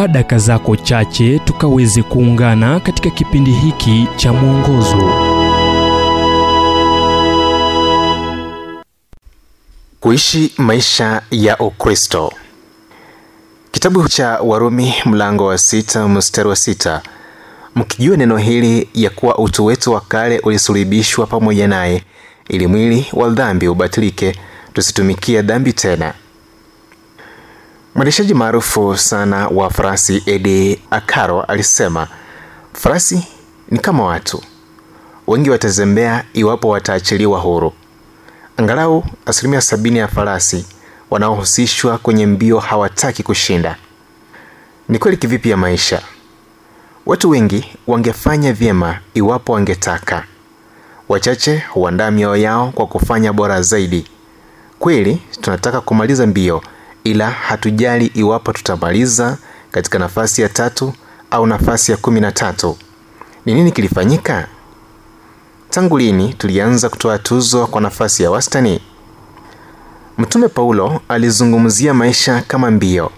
chukua daka zako chache tukaweze kuungana katika kipindi hiki cha mwongozo. Kuishi maisha ya Ukristo. Kitabu cha Warumi mlango wa sita mstari wa sita mkijua neno hili ya kuwa utu wetu wa kale ulisulibishwa pamoja naye ili mwili wa dhambi ubatilike tusitumikie dhambi tena. Mwendeshaji maarufu sana wa farasi Edi Akaro alisema, farasi ni kama watu wengi watazembea iwapo wataachiliwa huru. Angalau asilimia sabini ya farasi wanaohusishwa kwenye mbio hawataki kushinda. Ni kweli kivipi ya maisha? Watu wengi wangefanya vyema iwapo wangetaka. Wachache huandaa mioyo yao kwa kufanya bora zaidi. Kweli tunataka kumaliza mbio, ila hatujali iwapo tutamaliza katika nafasi ya tatu au nafasi ya kumi na tatu. Ni nini kilifanyika? Tangu lini tulianza kutoa tuzo kwa nafasi ya wastani? Mtume Paulo alizungumzia maisha kama mbio,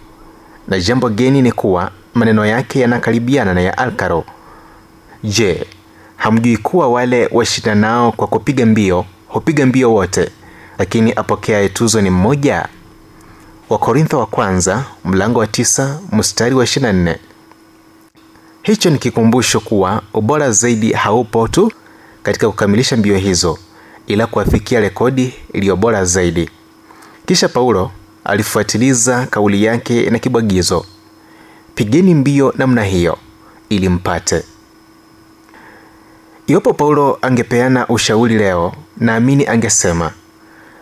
na jambo geni ni kuwa maneno yake yanakaribiana na ya Alkaro. Je, hamjui kuwa wale washindanao kwa kupiga mbio hupiga mbio wote, lakini apokeaye tuzo ni mmoja? Wakorintho wa kwanza mlango wa tisa mstari wa 24. Hicho ni kikumbusho kuwa ubora zaidi haupo tu katika kukamilisha mbio hizo, ila kuafikia rekodi iliyo bora zaidi. Kisha Paulo alifuatiliza kauli yake na kibwagizo, pigeni mbio namna hiyo ili mpate. Iwapo Paulo angepeana ushauri leo, naamini angesema,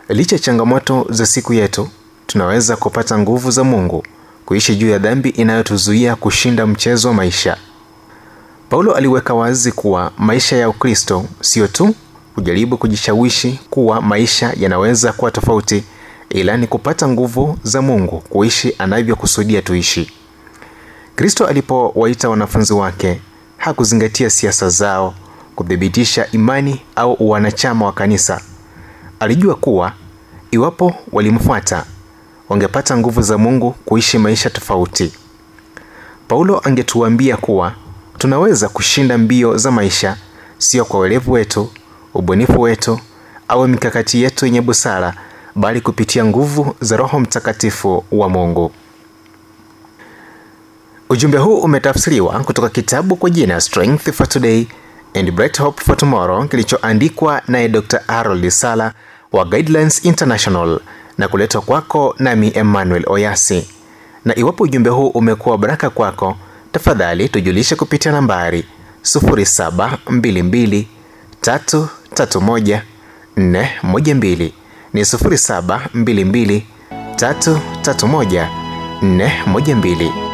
licha changamoto za siku yetu, tunaweza kupata nguvu za Mungu kuishi juu ya dhambi inayotuzuia kushinda mchezo wa maisha. Paulo aliweka wazi kuwa maisha ya Ukristo sio tu kujaribu kujishawishi kuwa maisha yanaweza kuwa tofauti, ila ni kupata nguvu za Mungu kuishi anavyokusudia tuishi. Kristo alipowaita wanafunzi wake hakuzingatia siasa zao, kuthibitisha imani au wanachama wa kanisa. Alijua kuwa iwapo walimfuata wangepata nguvu za Mungu kuishi maisha tofauti. Paulo angetuambia kuwa tunaweza kushinda mbio za maisha sio kwa uelevu wetu, ubunifu wetu au mikakati yetu yenye busara, bali kupitia nguvu za Roho Mtakatifu wa Mungu. Ujumbe huu umetafsiriwa kutoka kitabu kwa jina Strength for Today and Bright Hope for Tomorrow kilichoandikwa naye Dr. Harold Sala wa Guidelines International na kuletwa kwako nami Emmanuel Oyasi. Na iwapo ujumbe huu umekuwa baraka kwako, tafadhali tujulishe kupitia nambari 0722331412 ni 0722331412